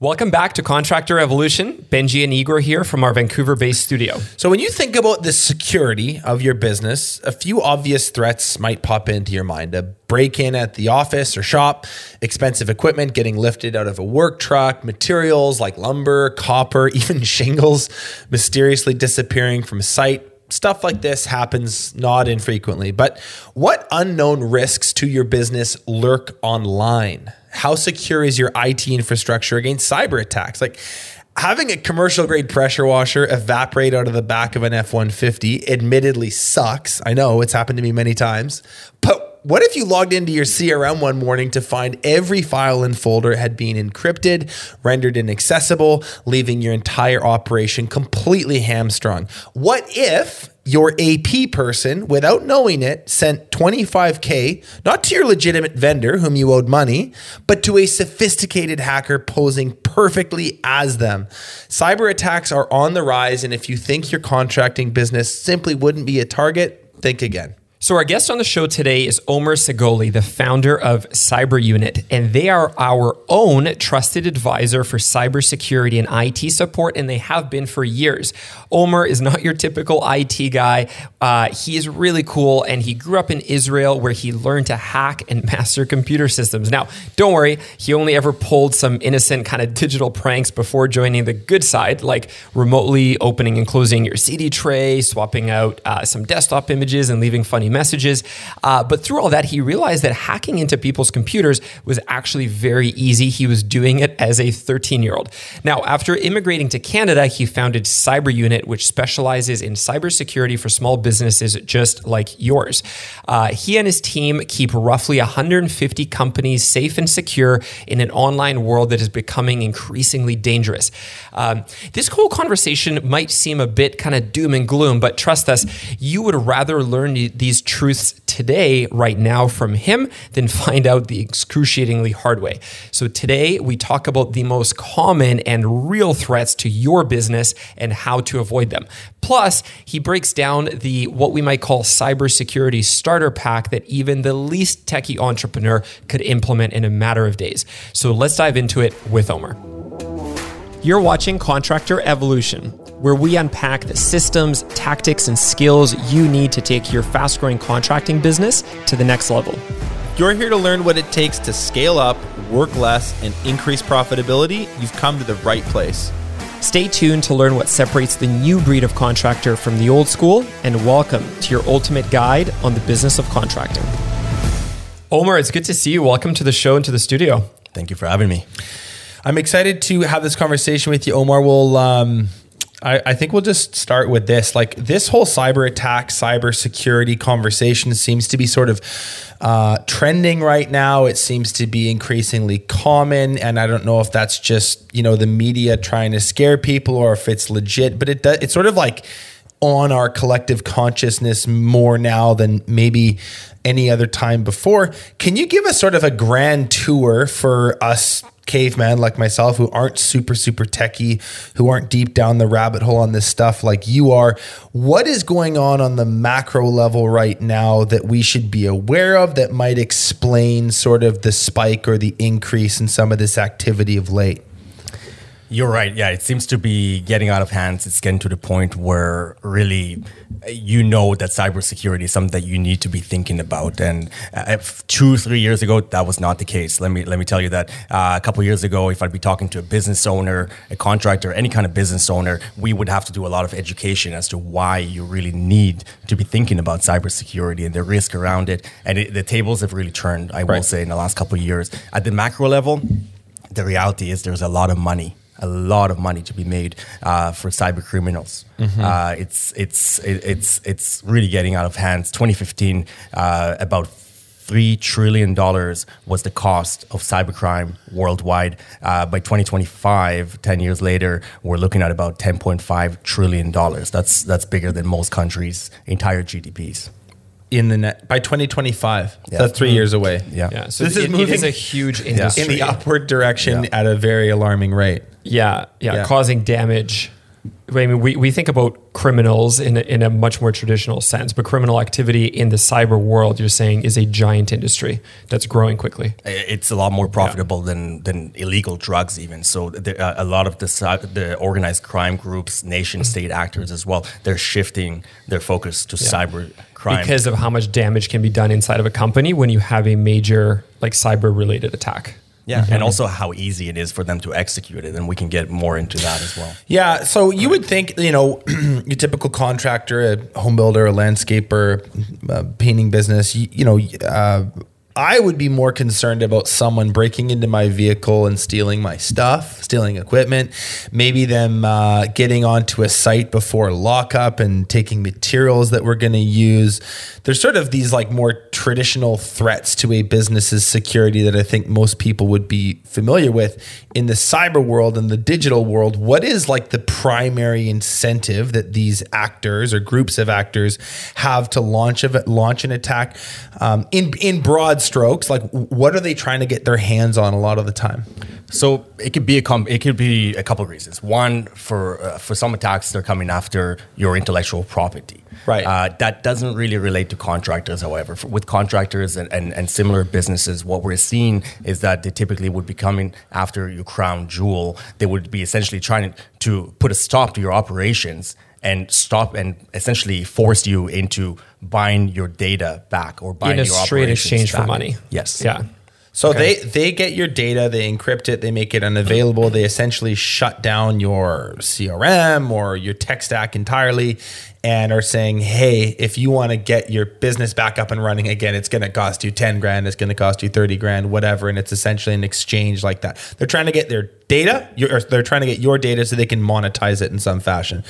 Welcome back to Contractor Evolution. Benji and Igor here from our Vancouver based studio. So, when you think about the security of your business, a few obvious threats might pop into your mind. A break in at the office or shop, expensive equipment getting lifted out of a work truck, materials like lumber, copper, even shingles mysteriously disappearing from site. Stuff like this happens not infrequently. But what unknown risks to your business lurk online? how secure is your IT infrastructure against cyber attacks? Like having a commercial grade pressure washer evaporate out of the back of an F 150 admittedly sucks. I know it's happened to me many times. But what if you logged into your CRM one morning to find every file and folder had been encrypted, rendered inaccessible, leaving your entire operation completely hamstrung? What if your AP person, without knowing it, sent 25K, not to your legitimate vendor whom you owed money, but to a sophisticated hacker posing perfectly as them. Cyber attacks are on the rise, and if you think your contracting business simply wouldn't be a target, think again. So, our guest on the show today is Omer Segoli, the founder of Cyber Unit, and they are our own trusted advisor for cybersecurity and IT support, and they have been for years. Omer is not your typical IT guy. Uh, he is really cool, and he grew up in Israel where he learned to hack and master computer systems. Now, don't worry, he only ever pulled some innocent kind of digital pranks before joining the good side, like remotely opening and closing your CD tray, swapping out uh, some desktop images, and leaving funny messages. Uh, but through all that, he realized that hacking into people's computers was actually very easy. He was doing it as a 13 year old. Now, after immigrating to Canada, he founded Cyber Unit, which specializes in cybersecurity for small businesses just like yours. Uh, he and his team keep roughly 150 companies safe and secure in an online world that is becoming increasingly dangerous. Um, this whole conversation might seem a bit kind of doom and gloom, but trust us, you would rather learn these truths today, right now, from him than find out the excruciatingly hard way. So today, we talk about the most common and real threats to your business and how to avoid them. Plus, he breaks down the what we might call cybersecurity starter pack that even the least techie entrepreneur could implement in a matter of days. So let's dive into it with Omer. You're watching Contractor Evolution, where we unpack the systems, tactics, and skills you need to take your fast growing contracting business to the next level. You're here to learn what it takes to scale up, work less, and increase profitability. You've come to the right place. Stay tuned to learn what separates the new breed of contractor from the old school, and welcome to your ultimate guide on the business of contracting. Omer, it's good to see you. Welcome to the show and to the studio. Thank you for having me. I'm excited to have this conversation with you, Omer. We'll, um, I, I, think we'll just start with this. Like this whole cyber attack, cyber security conversation seems to be sort of uh, trending right now. It seems to be increasingly common, and I don't know if that's just you know the media trying to scare people or if it's legit. But it does, it's sort of like on our collective consciousness more now than maybe any other time before. Can you give us sort of a grand tour for us caveman like myself who aren't super super techie who aren't deep down the rabbit hole on this stuff like you are what is going on on the macro level right now that we should be aware of that might explain sort of the spike or the increase in some of this activity of late you're right. Yeah, it seems to be getting out of hands. It's getting to the point where really you know that cybersecurity is something that you need to be thinking about. And uh, two, three years ago, that was not the case. Let me let me tell you that uh, a couple years ago, if I'd be talking to a business owner, a contractor, any kind of business owner, we would have to do a lot of education as to why you really need to be thinking about cybersecurity and the risk around it. And it, the tables have really turned. I right. will say in the last couple of years at the macro level. The reality is there's a lot of money a lot of money to be made uh, for cyber criminals. Mm-hmm. Uh, it's it's it's it's really getting out of hands. 2015, uh, about three trillion dollars was the cost of cybercrime worldwide. Uh, by 2025, 10 years later, we're looking at about 10.5 trillion dollars. That's that's bigger than most countries' entire GDPs in the net by 2025. Yeah. That's 3 mm-hmm. years away. Yeah. yeah. So this it, is moving it is a huge industry in the upward direction yeah. at a very alarming rate. Yeah, yeah, yeah, causing damage I mean, we, we think about criminals in a, in a much more traditional sense, but criminal activity in the cyber world, you're saying, is a giant industry that's growing quickly. It's a lot more profitable yeah. than, than illegal drugs, even. So there, uh, a lot of the the organized crime groups, nation mm-hmm. state actors as well, they're shifting their focus to yeah. cyber crime because of how much damage can be done inside of a company when you have a major like cyber related attack. Yeah, mm-hmm. and also how easy it is for them to execute it, and we can get more into that as well. Yeah, so you would think, you know, your typical contractor, a home builder, a landscaper, a painting business, you, you know, uh, I would be more concerned about someone breaking into my vehicle and stealing my stuff, stealing equipment, maybe them uh, getting onto a site before lockup and taking materials that we're going to use. There's sort of these like more traditional threats to a business's security that I think most people would be familiar with. In the cyber world and the digital world, what is like the primary incentive that these actors or groups of actors have to launch a, launch an attack? Um, in in broad strokes, like what are they trying to get their hands on a lot of the time? So it could be a com- it could be a couple of reasons. One, for uh, for some attacks, they're coming after your intellectual property. Right. Uh, that doesn't really relate to contractors, however. For, with contractors and, and, and similar businesses, what we're seeing is that they typically would be coming after your crown jewel. They would be essentially trying to put a stop to your operations and stop and essentially force you into buying your data back or buying in a your straight exchange back. for money. Yes. Yeah. So okay. they they get your data, they encrypt it, they make it unavailable. They essentially shut down your CRM or your tech stack entirely, and are saying, "Hey, if you want to get your business back up and running again, it's going to cost you ten grand, it's going to cost you thirty grand, whatever." And it's essentially an exchange like that. They're trying to get their data, or they're trying to get your data so they can monetize it in some fashion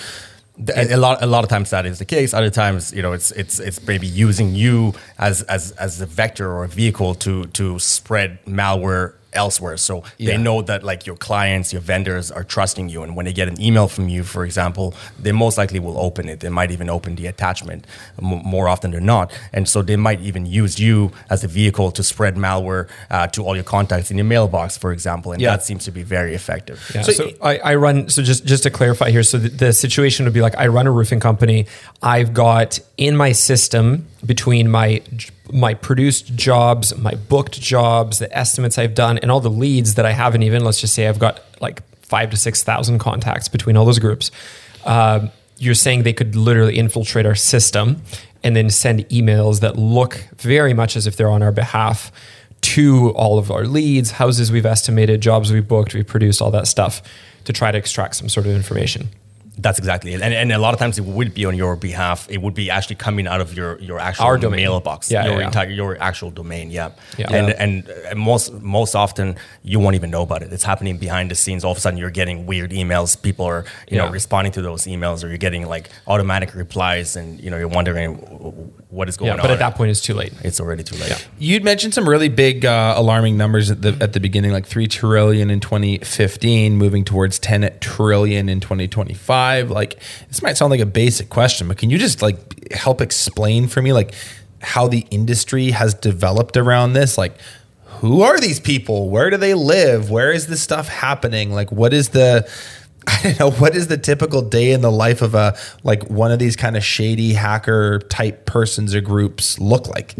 a lot a lot of times that is the case. Other times you know it's it's it's maybe using you as as as a vector or a vehicle to to spread malware elsewhere. So yeah. they know that like your clients, your vendors are trusting you. And when they get an email from you, for example, they most likely will open it. They might even open the attachment m- more often than not. And so they might even use you as a vehicle to spread malware uh, to all your contacts in your mailbox, for example. And yeah. that seems to be very effective. Yeah. So, so I, I, run, so just, just to clarify here, so the, the situation would be like I run a roofing company. I've got in my system between my my produced jobs, my booked jobs, the estimates I've done, and all the leads that I haven't even. Let's just say I've got like five to six thousand contacts between all those groups. Uh, you're saying they could literally infiltrate our system and then send emails that look very much as if they're on our behalf to all of our leads, houses we've estimated, jobs we've booked, we've produced, all that stuff to try to extract some sort of information. That's exactly it. And, and a lot of times it would be on your behalf. It would be actually coming out of your, your actual Our domain. mailbox, yeah, your yeah, entire your actual domain. Yeah. yeah. And, and and most most often you won't even know about it. It's happening behind the scenes. All of a sudden you're getting weird emails. People are you yeah. know responding to those emails, or you're getting like automatic replies, and you know you're wondering what is going yeah, on. But at that point, it's too late. It's already too late. Yeah. You'd mentioned some really big uh, alarming numbers at the at the beginning, like three trillion in 2015, moving towards 10 trillion in 2025. Like this might sound like a basic question, but can you just like help explain for me like how the industry has developed around this? Like who are these people? Where do they live? Where is this stuff happening? Like what is the I don't know what is the typical day in the life of a like one of these kind of shady hacker type persons or groups look like?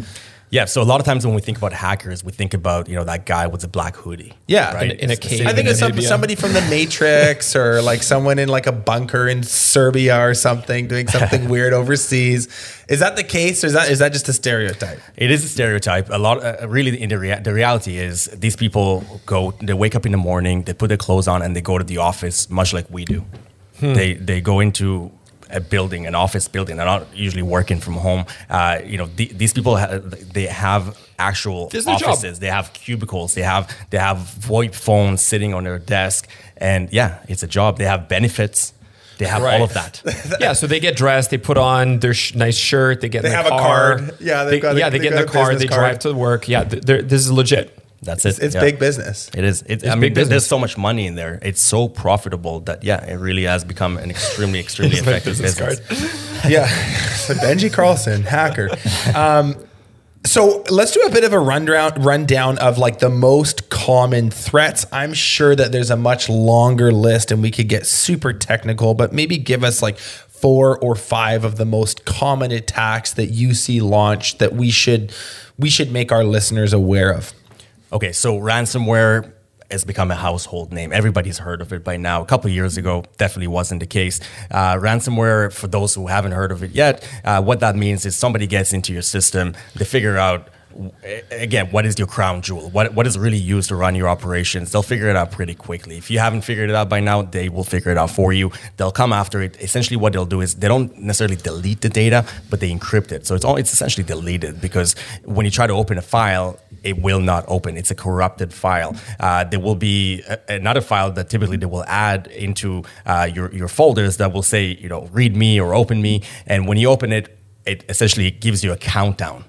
Yeah, so a lot of times when we think about hackers, we think about you know that guy with the black hoodie. Yeah, right? in, in a cave. I think it's some, somebody from the Matrix or like someone in like a bunker in Serbia or something doing something weird overseas. Is that the case, or is that is that just a stereotype? It is a stereotype. A lot, uh, really. In the rea- the reality is, these people go. They wake up in the morning, they put their clothes on, and they go to the office, much like we do. Hmm. They they go into a building, an office building. They're not usually working from home. Uh, you know, the, these people ha- they have actual offices. They have cubicles. They have they have VoIP phones sitting on their desk, and yeah, it's a job. They have benefits. They have right. all of that. yeah, so they get dressed, they put on their sh- nice shirt, they get they in have the car. a card. Yeah, they, got yeah, they, they get in the car, they card. drive to work. Yeah, this is legit. That's it. It's, yeah. big business. It is. It, I mean, big there's so much money in there. It's so profitable that yeah, it really has become an extremely, extremely effective business. yeah. So Benji Carlson, hacker. Um, So let's do a bit of a rundown rundown of like the most common threats. I'm sure that there's a much longer list and we could get super technical, but maybe give us like four or five of the most common attacks that you see launched that we should we should make our listeners aware of. Okay, so ransomware has become a household name. Everybody's heard of it by now. A couple years ago, definitely wasn't the case. Uh, ransomware, for those who haven't heard of it yet, uh, what that means is somebody gets into your system, they figure out again, what is your crown jewel? What what is really used to run your operations? They'll figure it out pretty quickly. If you haven't figured it out by now, they will figure it out for you. They'll come after it. Essentially, what they'll do is they don't necessarily delete the data, but they encrypt it. So it's all it's essentially deleted because when you try to open a file, it will not open. It's a corrupted file. Uh, there will be a, another file that typically they will add into uh, your your folders that will say you know read me or open me, and when you open it, it essentially gives you a countdown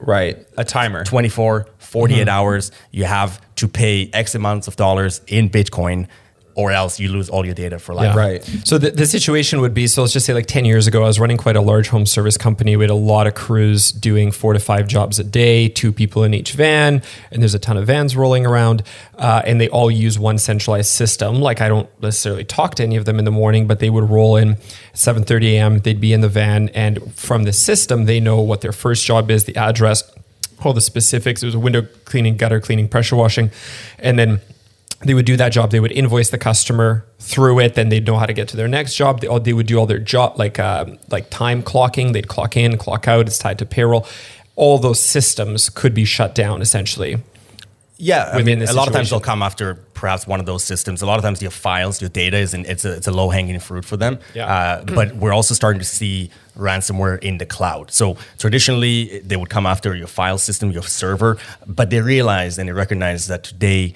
Right. A timer. 24, 48 mm-hmm. hours. You have to pay X amounts of dollars in Bitcoin or else you lose all your data for life. Yeah. Right. So the, the situation would be so let's just say like 10 years ago, I was running quite a large home service company. We had a lot of crews doing four to five jobs a day, two people in each van, and there's a ton of vans rolling around. Uh, and they all use one centralized system. Like I don't necessarily talk to any of them in the morning, but they would roll in 7:30 a.m. They'd be in the van, and from the system, they know what their first job is, the address, all the specifics. It was window cleaning, gutter cleaning, pressure washing, and then they would do that job. They would invoice the customer through it. Then they'd know how to get to their next job. They, they would do all their job, like uh, like time clocking. They'd clock in, clock out. It's tied to payroll. All those systems could be shut down essentially. Yeah, I mean, a lot of times they'll come after perhaps one of those systems. A lot of times your files, your data is in, it's a, it's a low hanging fruit for them. Yeah. Uh, but we're also starting to see ransomware in the cloud. So traditionally they would come after your file system, your server, but they realize and they recognize that today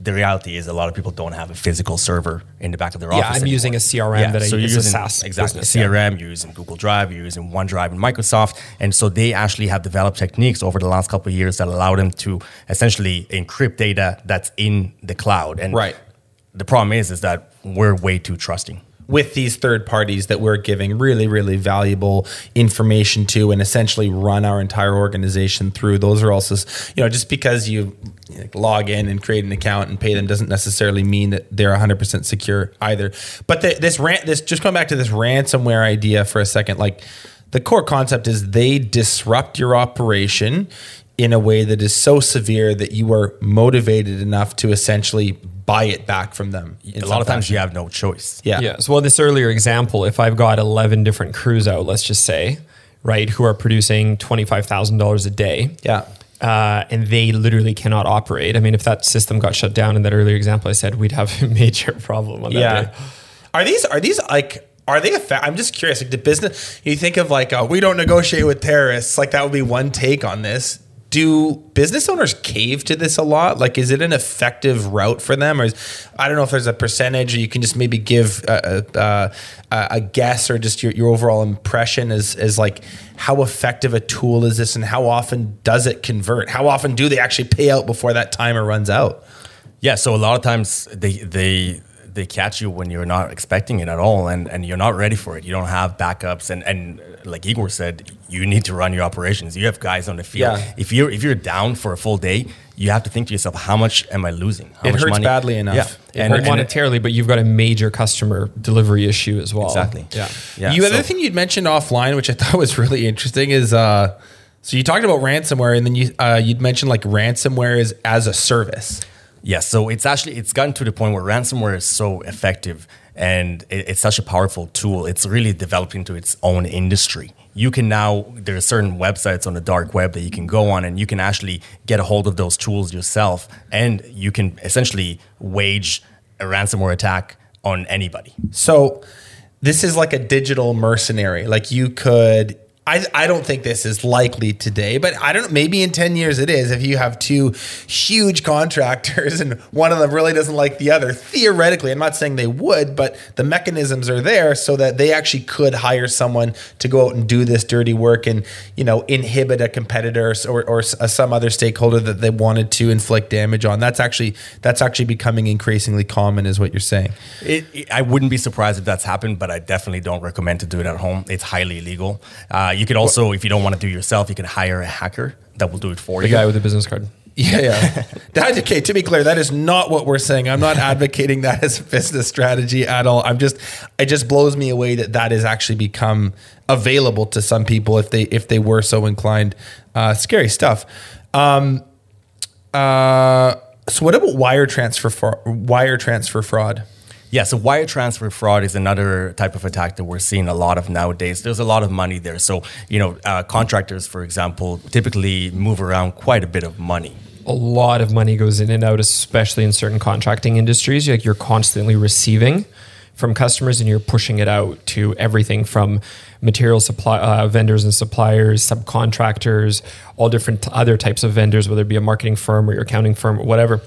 the reality is a lot of people don't have a physical server in the back of their yeah, office. Yeah, I'm anymore. using a CRM yeah, that so I use. Using, SaaS exactly business, CRM. Yeah. You're using Google Drive. You're using OneDrive and Microsoft, and so they actually have developed techniques over the last couple of years that allow them to essentially encrypt data that's in the cloud. And right. the problem is, is that we're way too trusting with these third parties that we're giving really, really valuable information to and essentially run our entire organization through. Those are also, you know, just because you log in and create an account and pay them doesn't necessarily mean that they're 100% secure either. But the, this rant, this just going back to this ransomware idea for a second, like the core concept is they disrupt your operation in a way that is so severe that you are motivated enough to essentially buy it back from them. A lot of times fashion. you have no choice. Yeah. Yeah. So, well, this earlier example, if I've got 11 different crews out, let's just say, right, who are producing $25,000 a day. Yeah. Uh, and they literally cannot operate. I mean, if that system got shut down in that earlier example I said, we'd have a major problem on that yeah. day. Are these, are these like, are they a fa- I'm just curious. Like the business, you think of like, uh, we don't negotiate with terrorists. Like that would be one take on this do business owners cave to this a lot? Like, is it an effective route for them, or is, I don't know if there's a percentage, or you can just maybe give a, a, a guess or just your, your overall impression as as like how effective a tool is this, and how often does it convert? How often do they actually pay out before that timer runs out? Yeah, so a lot of times they they they catch you when you're not expecting it at all and, and you're not ready for it. You don't have backups and, and like Igor said, you need to run your operations. You have guys on the field. Yeah. If you're if you're down for a full day, you have to think to yourself, how much am I losing? How it much hurts money? badly enough. Yeah. And, and, monetarily, but you've got a major customer delivery issue as well. Exactly. Yeah. yeah you so. other thing you'd mentioned offline, which I thought was really interesting, is uh, so you talked about ransomware, and then you uh, you'd mentioned like ransomware is as a service. Yes, so it's actually it's gotten to the point where ransomware is so effective and it, it's such a powerful tool. It's really developed into its own industry. You can now there are certain websites on the dark web that you can go on and you can actually get a hold of those tools yourself and you can essentially wage a ransomware attack on anybody. So this is like a digital mercenary. Like you could I, I don't think this is likely today, but I don't maybe in 10 years it is if you have two huge contractors and one of them really doesn't like the other. Theoretically, I'm not saying they would, but the mechanisms are there so that they actually could hire someone to go out and do this dirty work and, you know, inhibit a competitor or, or some other stakeholder that they wanted to inflict damage on. That's actually that's actually becoming increasingly common is what you're saying. It, it, I wouldn't be surprised if that's happened, but I definitely don't recommend to do it at home. It's highly illegal. Uh, Uh, you could also, if you don't want to do it yourself, you can hire a hacker that will do it for The you. The guy with the business card. Yeah, yeah. that, okay, to be clear, that is not what we're saying. I'm not advocating that as a business strategy at all. I'm just, it just blows me away that that has actually become available to some people if they if they were so inclined. Uh, scary stuff. Um, uh, so what about wire transfer for wire transfer fraud? Yeah, so wire transfer fraud is another type of attack that we're seeing a lot of nowadays. There's a lot of money there. So, you know, uh, contractors, for example, typically move around quite a bit of money. a lot of money goes in and out, especially in certain contracting industries. Like you're constantly receiving from customers and you're pushing it out to everything from material supply uh, vendors and suppliers, subcontractors, all different other types of vendors, whether it be a marketing firm or your accounting firm or whatever.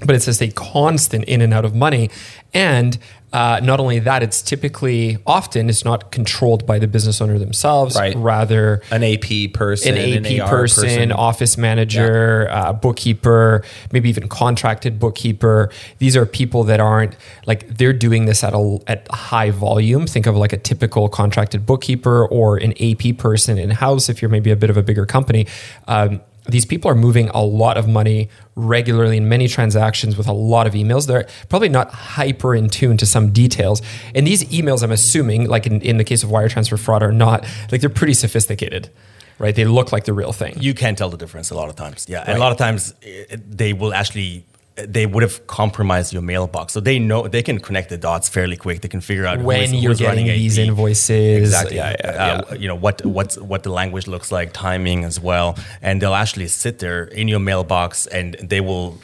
But it's just a constant in and out of money. And uh, not only that, it's typically often it's not controlled by the business owner themselves, Right. rather An AP person, an AP AR person, office manager, uh, bookkeeper, maybe even contracted bookkeeper. These are people that aren't like they're doing this at a at high volume. Think of like a typical contracted bookkeeper or an AP person in house. If you're maybe a bit of a bigger company. Um, these people are moving a lot of money regularly in many transactions with a lot of emails. They're probably not hyper in tune to some details. And these emails, I'm assuming, like in, in the case of wire transfer fraud, are not like they're pretty sophisticated, right? They look like the real thing. You can tell the difference a lot of times. Yeah, and a lot of times eh, they will actually they would have compromised your mailbox, so they know they can connect the dots fairly quick. They can figure out when is- you're getting these AP. invoices. Exactly. Yeah, yeah, Uh, you know what what's what the language looks like, timing as well, and they'll actually sit there in your mailbox, and they will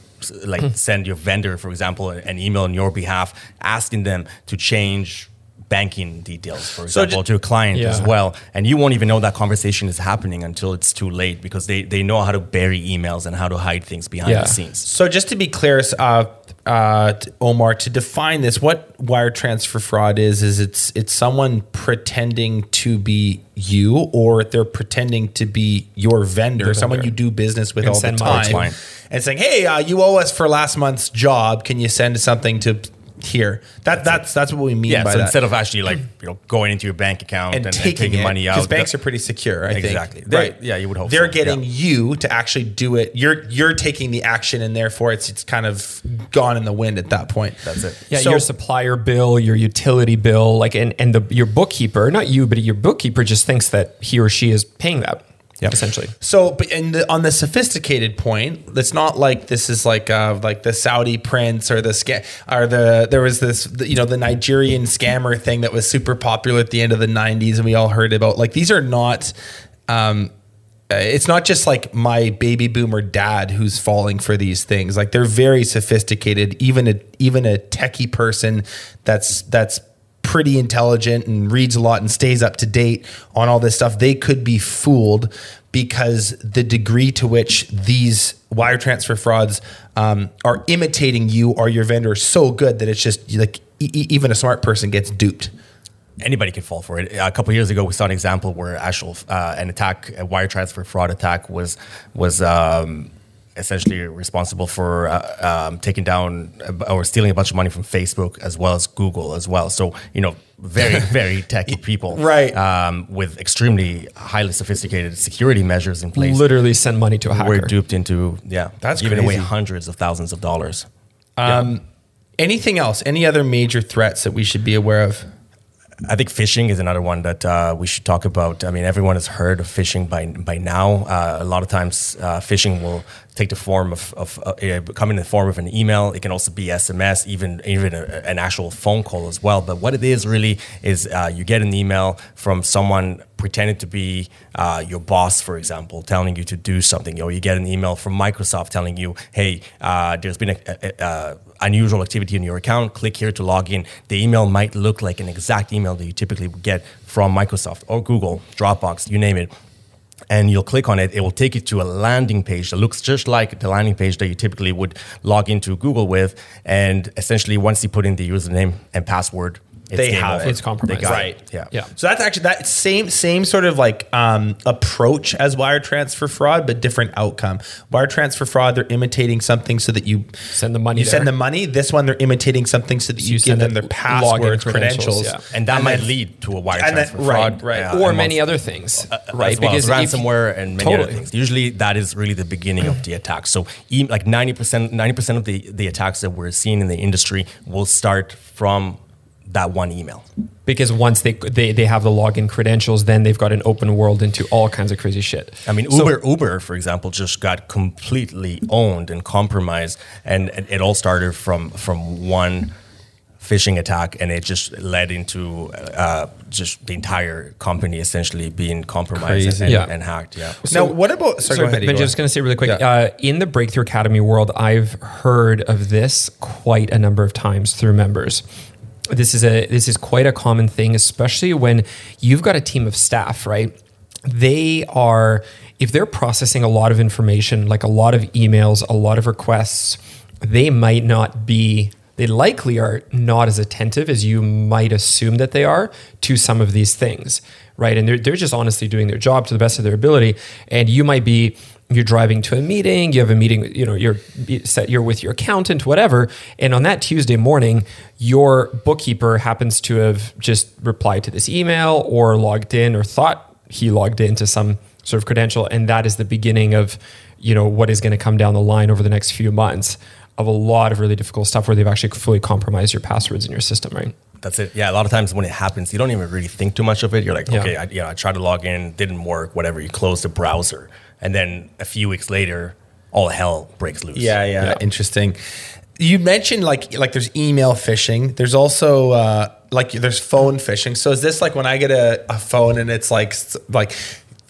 like Hmm. send your vendor, for example, an email on your behalf, asking them to change banking details, for So example, ju- to a client Yeah. as well, and you won't even know that conversation is happening until it's too late because they they know how to bury emails and how to hide things behind Yeah. the scenes. So just to be clear, uh, uh, Omer, to define this, what wire transfer fraud is, is it's it's someone pretending to be you, or they're pretending to be your vendor, someone you do business with And all the time, and saying, "Hey, uh, you owe us for last month's job. Can you send something to here?" That that's that's what we mean Yeah, by so that. instead of actually like you know going into your bank account and, and and taking, taking it, money out, because banks that- are pretty secure. I Exactly. think. They- right? yeah, you would hope they're so, getting yeah. you to actually do it. You're you're taking the action, and therefore it's it's kind of gone in the wind at that point. That's it. Yeah, So- your supplier bill, your utility bill, like and, and the your bookkeeper, not you, but your bookkeeper just thinks that he or she is paying that. Yeah. Essentially. So, but in the, on the sophisticated point, it's not like this is like uh, like the Saudi prince or the scam or the there was this you know the Nigerian scammer thing that was super popular at the end of the '90s, and we all heard about. Like these are not. Um, uh, it's not just like my baby boomer dad who's falling for these things. Like they're very sophisticated. Even a even a techie person that's that's pretty intelligent and reads a lot and stays up to date on all this stuff, they could be fooled because the degree to which these wire transfer frauds um, are imitating you or your vendor so good that it's just like e- even a smart person gets duped. anybody could fall for it. A couple years ago, we saw an example where actual uh, an attack, a wire transfer fraud attack, was was um, essentially responsible for uh, um, taking down uh, or stealing a bunch of money from Facebook as well as Google as well. So you know, very very techy people, Right. Um, with extremely highly sophisticated security measures in place. Literally send money to a hacker. We're duped into yeah, That's giving away hundreds of thousands of dollars. Um, Anything else? Any other major threats that we should be aware of? I think phishing is another one that uh, we should talk about. I mean, everyone has heard of phishing by by now. Uh, a lot of times, uh, phishing will take the form of, of uh, come in the form of an email. It can also be SMS, even even a, an actual phone call as well. But what it is really is uh, you get an email from someone pretending to be uh, your boss, for example, telling you to do something, or you get an email from Microsoft telling you, "Hey, there's been a, a, a unusual activity in your account. Click here to log in." The email might look like an exact email that you typically would get from Microsoft or Google, Dropbox, you name it and you'll click on it, it will take you to a landing page that looks just like the landing page that you typically would log into Google with. And essentially, once you put in the username and password, it's they have over. it. It's compromised. They got Right. it. Yeah. Yeah. So that's actually that same same sort of like um, approach as wire transfer fraud, but different outcome. Wire transfer fraud, they're imitating something so that you Send the money You send the money. This one, they're imitating something so that you, you give them their passwords, credentials, credentials, yeah. And that And might then- lead to a wire and transfer right, fraud. right. uh, or and many other things, uh, right? as well as if you- ransomware and many Totally. other things. Usually, that is really the beginning of the attack. So, like ninety percent, ninety percent of the the attacks that we're seeing in the industry will start from that one email. because once they, they they have the login credentials, then they've got an open world into all kinds of crazy shit. I mean, So- Uber, Uber, for example, just got completely owned and compromised, and it, it all started from from one phishing attack, and it just led into uh, just the entire company essentially being compromised and, Yeah. and hacked. Yeah. now, what about? Sorry, go ahead. Ben, Igor. just going to say really quick. Yeah. Uh, in the Breakthrough Academy world, I've heard of this quite a number of times through members. This is a this is quite a common thing, especially when you've got a team of staff, right? They are if they're processing a lot of information, like a lot of emails, a lot of requests, they might not be they likely are not as attentive as you might assume that they are to some of these things, right? And they're, they're just honestly doing their job to the best of their ability. And you might be, you're driving to a meeting, you have a meeting, you know, you're set, you're with your accountant, whatever. And on that Tuesday morning, your bookkeeper happens to have just replied to this email or logged in or thought he logged into some sort of credential. And that is the beginning of, you know, what is going to come down the line over the next few months of a lot of really difficult stuff where they've actually fully compromised your passwords in your system, right? That's it. Yeah, a lot of times when it happens, you don't even really think too much of it. You're like, Yeah. okay, I, you know, I tried to log in, didn't work, whatever. You close the browser, and then a few weeks later, all hell breaks loose. Yeah, yeah, Yeah. interesting. You mentioned like like there's email phishing. There's also uh, like there's phone phishing. So is this like when I get a, a phone and it's like like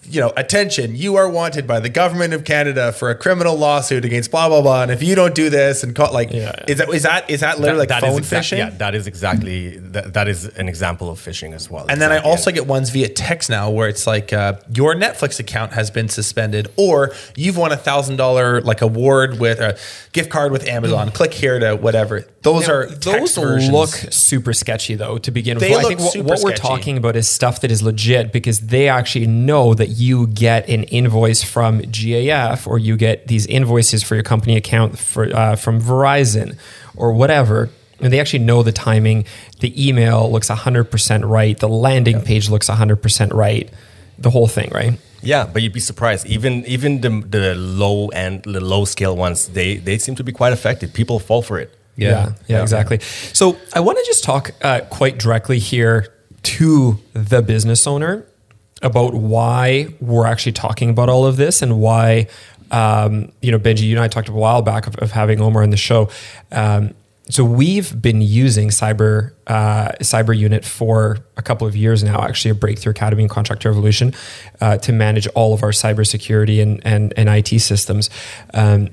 you know attention you are wanted by the government of Canada for a criminal lawsuit against blah blah blah and if you don't do this and call, like Yeah, yeah. is that is that is that literally like that is phone exact- phishing? Yeah, that is exactly that, that is an example of phishing as well. And then I also get ones via text now where it's like uh, your Netflix account has been suspended, or you've won a thousand dollar like award with a gift card with Amazon. Click here to whatever. Those Now, are those text versions. look super sketchy though to begin with. They Well, I look think what, what we're sketchy. talking about is stuff that is legit because they actually know that you get an invoice from GAF or you get these invoices for your company account for uh, from Verizon or whatever. And they actually know the timing. The email looks 100% right. The landing page looks 100% right. The whole thing, right? Yeah, but you'd be surprised. Even even the the low end, the low scale ones, they they seem to be quite effective. People fall for it. Yeah, yeah, exactly. So I want to just talk uh, quite directly here to the business owner about why we're actually talking about all of this and why, um, you know, Benji, you and I talked a while back of, of having Omer on the show. Um, so we've been using cyber uh, cyber unit for a couple of years now, actually a breakthrough academy and Contractor Evolution uh, to manage all of our cybersecurity and, and, and IT systems. Um,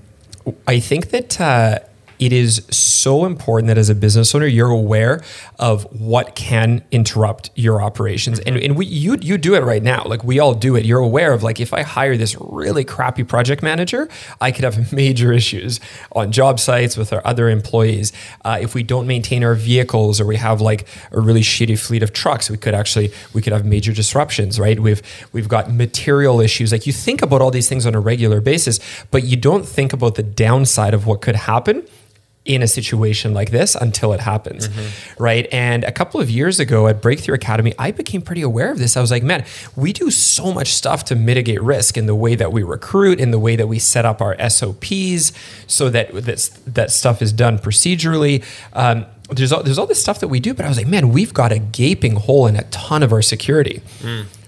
I think that uh, it is so important that as a business owner, you're aware of what can interrupt your operations. And, and we, you, you do it right now. Like we all do it. You're aware of like, if I hire this really crappy project manager, I could have major issues on job sites with our other employees. Uh, if we don't maintain our vehicles or we have like a really shitty fleet of trucks, we could actually, we could have major disruptions, right? We've, we've got material issues. Like you think about all these things on a regular basis, but you don't think about the downside of what could happen in a situation like this until it happens, right? And a couple of years ago at Breakthrough Academy, I became pretty aware of this. I was like, man, we do so much stuff to mitigate risk in the way that we recruit, in the way that we set up our SOPs, so that that's, that stuff is done procedurally. Um, there's all, there's all this stuff that we do, but I was like, man, we've got a gaping hole in a ton of our security,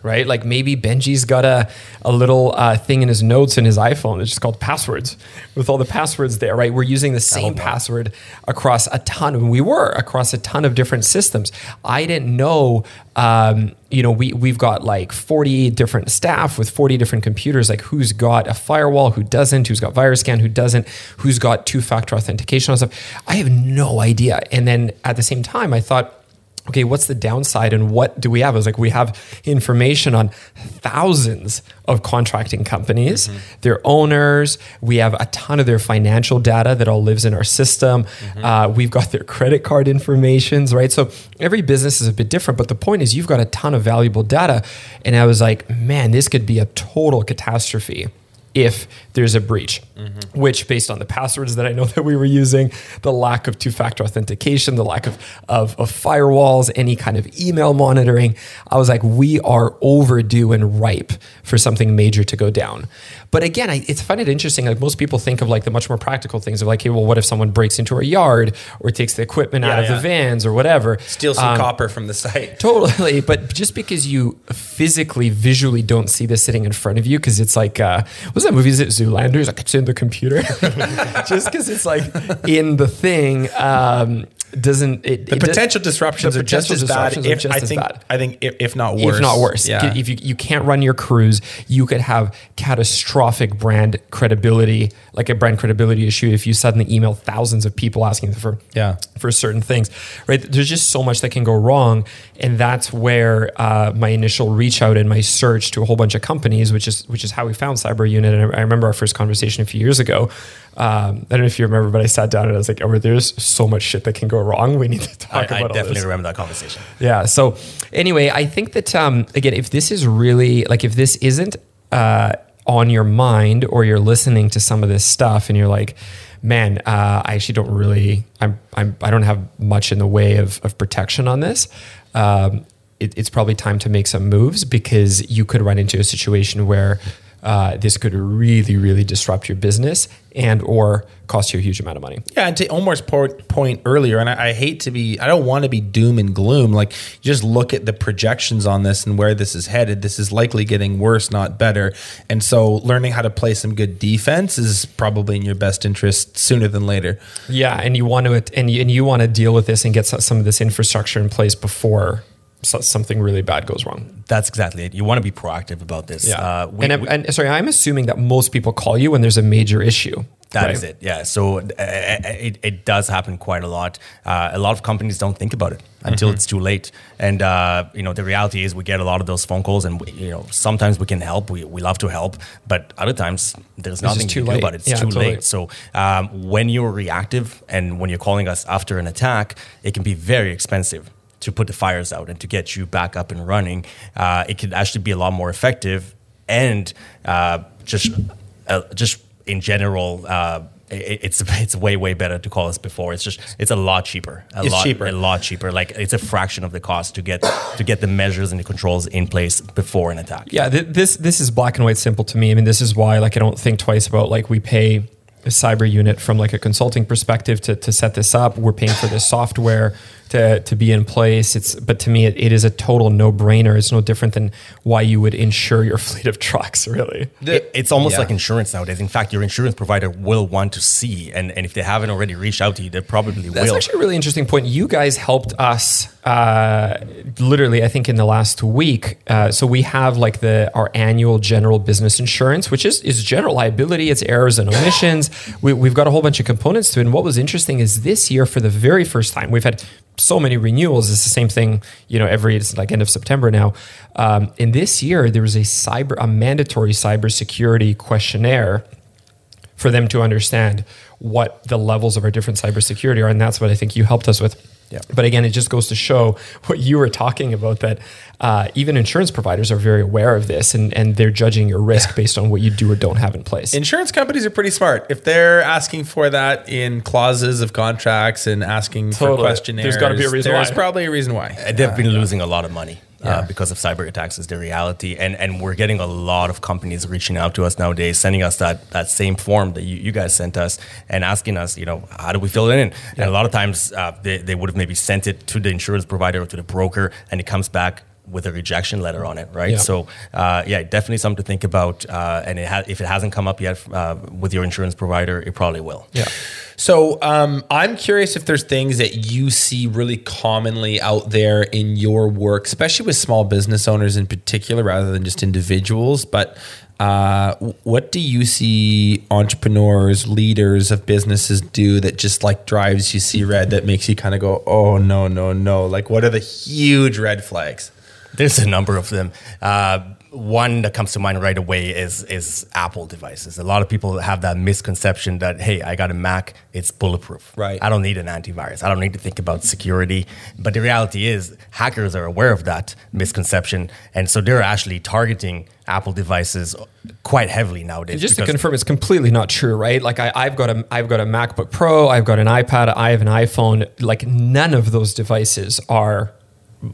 right? Like maybe Benji's got a, a little uh, thing in his notes in his iPhone. It's just called passwords with all the passwords there, right? We're using the same password across a ton, we were across a ton of different systems. I didn't know, um, you know, we, we've got like 40 different staff with 40 different computers, like who's got a firewall, who doesn't, who's got virus scan, who doesn't, who's got two factor authentication and stuff. I have no idea. And then at the same time, I thought, okay, what's the downside and what do we have? I was like, we have information on thousands of contracting companies, mm-hmm. their owners. We have a ton of their financial data that all lives in our system. Mm-hmm. Uh, we've got their credit card informations, right? So every business is a bit different, but the point is you've got a ton of valuable data. And I was like, man, this could be a total catastrophe if there's a breach, mm-hmm. which based on the passwords that I know that we were using, the lack of two-factor authentication, the lack of, of, of, firewalls, any kind of email monitoring, I was like, we are overdue and ripe for something major to go down. But again, I it's find it interesting. Like most people think of like the much more practical things of like, hey, well, what if someone breaks into our yard or takes the equipment yeah, out of yeah. the vans or whatever? Steal some um, copper from the site. Totally. But just because you physically, visually don't see this sitting in front of you, because it's like, uh, was that movie? Is it Zoolander? It's like it's in the computer. just because it's like in the thing. Um, doesn't it, the it potential does, disruptions the are just as bad. If, just I think bad. I think if, if, not worse, if not worse, yeah. If you you can't run your crews, you could have catastrophic brand credibility, like a brand credibility issue. If you suddenly email thousands of people asking for yeah for certain things, right? There's just so much that can go wrong, and that's where uh, my initial reach out and my search to a whole bunch of companies, which is which is how we found Cyber Unit. And I, I remember our first conversation a few years ago um, I don't know if you remember, but I sat down and I was like, "Oh, there's so much shit that can go wrong. We need to talk I, about." I definitely remember that conversation. Yeah. So anyway, I think that um, again, if this is really like, if this isn't uh, on your mind or you're listening to some of this stuff and you're like, "Man, uh, I actually don't really, I'm, I'm, I don't have much in the way of, of protection on this." Um, it, it's probably time to make some moves because you could run into a situation where uh, this could really, really disrupt your business and or cost you a huge amount of money. Yeah, and to Omer's point earlier, and I, I hate to be, I don't want to be doom and gloom. Like, just look at the projections on this and where this is headed. This is likely getting worse, not better. And so, learning how to play some good defense is probably in your best interest sooner than later. Yeah, and you want to, and you, and you want to deal with this and get some of this infrastructure in place before something really bad goes wrong. That's exactly it. You want to be proactive about this. Yeah. Uh, we, and, we, and, sorry, I'm assuming that most people call you when there's a major issue. That right? is it. Yeah. So uh, it, it does happen quite a lot. Uh, a lot of companies don't think about it until mm-hmm. it's too late. And uh, you know, the reality is we get a lot of those phone calls, and we, you know, sometimes we can help. We, we love to help, but other times there's it's nothing to do about it. It's yeah, too totally. late. So um, when you're reactive and when you're calling us after an attack, it can be very expensive to put the fires out and to get you back up and running, uh, it could actually be a lot more effective and uh, just uh, just in general. Uh, it's it's way way better to call us before. It's just it's a lot cheaper. A it's lot, cheaper. A lot cheaper. Like it's a fraction of the cost to get to get the measures and the controls in place before an attack. Yeah, th- this this is black and white simple to me. I mean, this is why like I don't think twice about like we pay a cyber unit from like a consulting perspective to, to set this up. We're paying for this software to, to be in place. It's but to me it, it is a total no brainer. It's no different than why you would insure your fleet of trucks. Really, it, it's almost yeah. like insurance nowadays. In fact, your insurance provider will want to see, and, and if they haven't already reached out to you, they probably That's will. That's actually a really interesting point. You guys helped us uh, literally, I think in the last week. Uh, so we have like the our annual general business insurance, which is is general liability. It's errors and omissions. We, we've got a whole bunch of components to it. And what was interesting is this year, for the very first time, we've had so many renewals. It's the same thing, you know, every it's like end of September now. Um, in this year, there was a cyber a mandatory cybersecurity questionnaire for them to understand what the levels of our different cybersecurity are, and that's what I think you helped us with. Yeah. But again, it just goes to show what you were talking about that uh, even insurance providers are very aware of this and, and they're judging your risk yeah. based on what you do or don't have in place. Insurance companies are pretty smart. If they're asking for that in clauses of contracts and asking totally. for questionnaires, there's got to be a reason there's why. probably a reason why. They've been losing a lot of money. Uh, yeah. Uh, because of cyber attacks is the reality. And and we're getting a lot of companies reaching out to us nowadays, sending us that that same form that you, you guys sent us and asking us, you know, how do we fill it in? Yeah. And a lot of times uh, they, they would have maybe sent it to the insurance provider or to the broker and it comes back with a rejection letter on it, right? Yeah. So, uh, yeah, definitely something to think about. Uh, and it ha- if it hasn't come up yet uh, with your insurance provider, it probably will. Yeah. So um, I'm curious if there's things that you see really commonly out there in your work, especially with small business owners in particular, rather than just individuals. But uh, what do you see entrepreneurs, leaders of businesses do that just like drives you see red that makes you kind of go, oh no, no, no? Like, what are the huge red flags? There's a number of them. Uh, one that comes to mind right away is is Apple devices. A lot of people have that misconception that hey, I got a Mac, it's bulletproof. Right. I don't need an antivirus. I don't need to think about security. But the reality is, hackers are aware of that misconception, and so they're actually targeting Apple devices quite heavily nowadays. Just to confirm, it's completely not true, right? Like I, I've got a, I've got a MacBook Pro, I've got an iPad, I have an iPhone. Like none of those devices are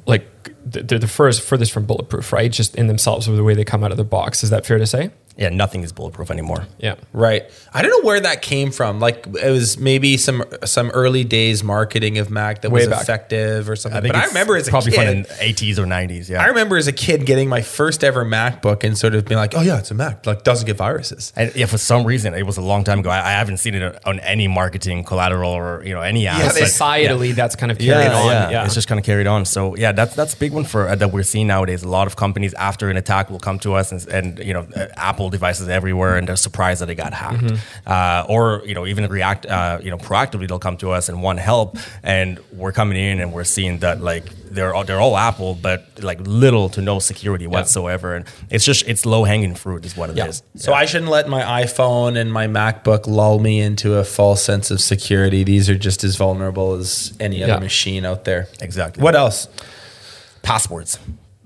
like they're the first furthest from bulletproof, right? Just in themselves with the way they come out of the box. Is that fair to say? Yeah, nothing is bulletproof anymore. Yeah. Right. I don't know where that came from. Like it was maybe some some early days marketing of Mac that Way was back. effective or something. think But I remember as a probably kid, from the 80s or 90s. Yeah. I remember as a kid getting my first ever MacBook and sort of being like, "Oh yeah, it's a Mac. Like doesn't get viruses." And yeah, for some reason, it was a long time ago. I, I haven't seen it on any marketing collateral or you know any app. Yeah, but- Societally, that's kind of carried on. Yeah. It's just kind of carried on. So yeah, that's that's a big one for uh, that we're seeing nowadays. A lot of companies after an attack will come to us and, and you know uh, Apple devices everywhere, and they're surprised that they got hacked. Uh, or you know even react uh, you know proactively they'll come to us and want help, and we're coming in and we're seeing that like they're all, they're all Apple, but like little to no security whatsoever, and it's just it's low hanging fruit is what it is. Yeah. So I shouldn't let my iPhone and my MacBook lull me into a false sense of security. These are just as vulnerable as any other machine out there. Exactly. What else? passwords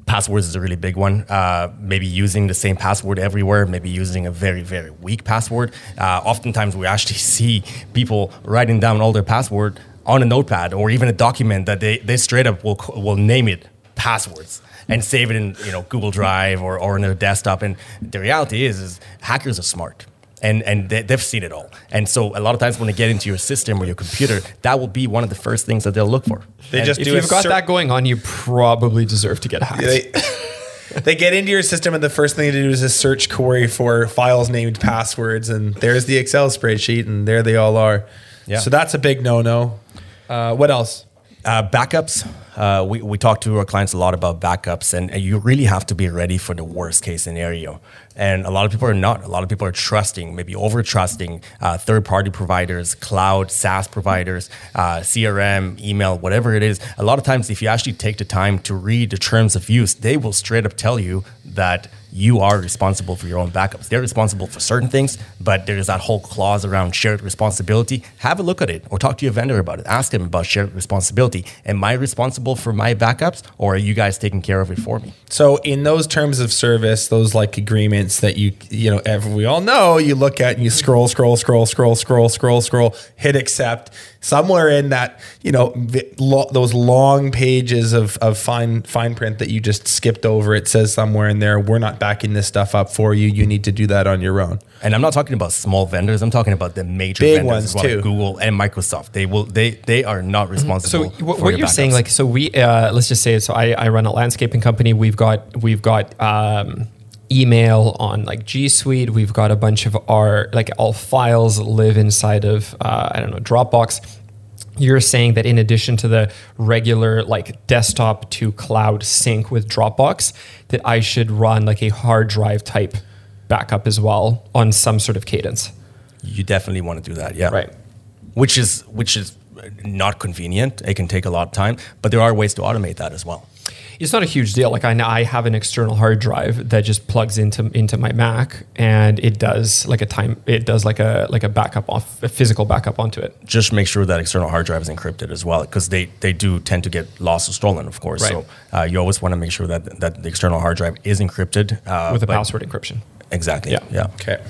passwords is a really big one. Uh, maybe using the same password everywhere maybe using a very very weak password. Uh, oftentimes we actually see people writing down all their password on a notepad or even a document that they, they straight up will, will name it passwords and save it in you know google drive or, or in their desktop. And the reality is is hackers are smart and and they, they've seen it all. And so a lot of times when they get into your system or your computer, that will be one of the first things that they'll look for. They And just If do a you've got cer- that going on, you probably deserve to get hacked. They, they get into your system and the first thing they do is a search query for files named passwords, and there's the Excel spreadsheet, and there they all are. Yeah. So that's a big no-no. Uh, what else? Uh, backups. Uh, we, we talk to our clients a lot about backups, and, you really have to be ready for the worst case scenario. And a lot of people are not. A lot of people are trusting, maybe over trusting uh, third party providers, cloud, SaaS providers, uh, CRM, email, whatever it is. A lot of times, if you actually take the time to read the terms of use, they will straight up tell you that you are responsible for your own backups. They're responsible for certain things, but there's that whole clause around shared responsibility. Have a look at it or talk to your vendor about it. Ask them about shared responsibility. Am I responsible for my backups or are you guys taking care of it for me? So in those terms of service, those like agreements that you you know we all know, you look at and you scroll, scroll, scroll, scroll, scroll, scroll, scroll, hit accept. Somewhere in that, you know, those long pages of of fine fine print that you just skipped over, it says somewhere in there, we're not backing this stuff up for you. You need to do that on your own. And I'm not talking about small vendors. I'm talking about the major Big vendors ones as well, too. Google and Microsoft. They will they they are not So responsible. what, for what your you're saying, like, so we uh, let's just say, so I, I run a landscaping company. We've got we've got um, email on like G Suite. We've got a bunch of our like all files live inside of uh, I don't know Dropbox. You're saying that in addition to the regular like desktop to cloud sync with Dropbox, that I should run like a hard drive type backup as well on some sort of cadence. you definitely want to do that. Yeah. Right. Which is which is not convenient. It can take a lot of time, but there are ways to automate that as well. It's not a huge deal. Like I I have an external hard drive that just plugs into into my Mac, and it does like a time. It does like a like a backup off a physical backup onto it. Just make sure that external hard drive is encrypted as well, because they, they do tend to get lost or stolen, of course. Right. So uh, you always want to make sure that that the external hard drive is encrypted uh, with a password encryption. Exactly. Yeah. Yeah. Okay.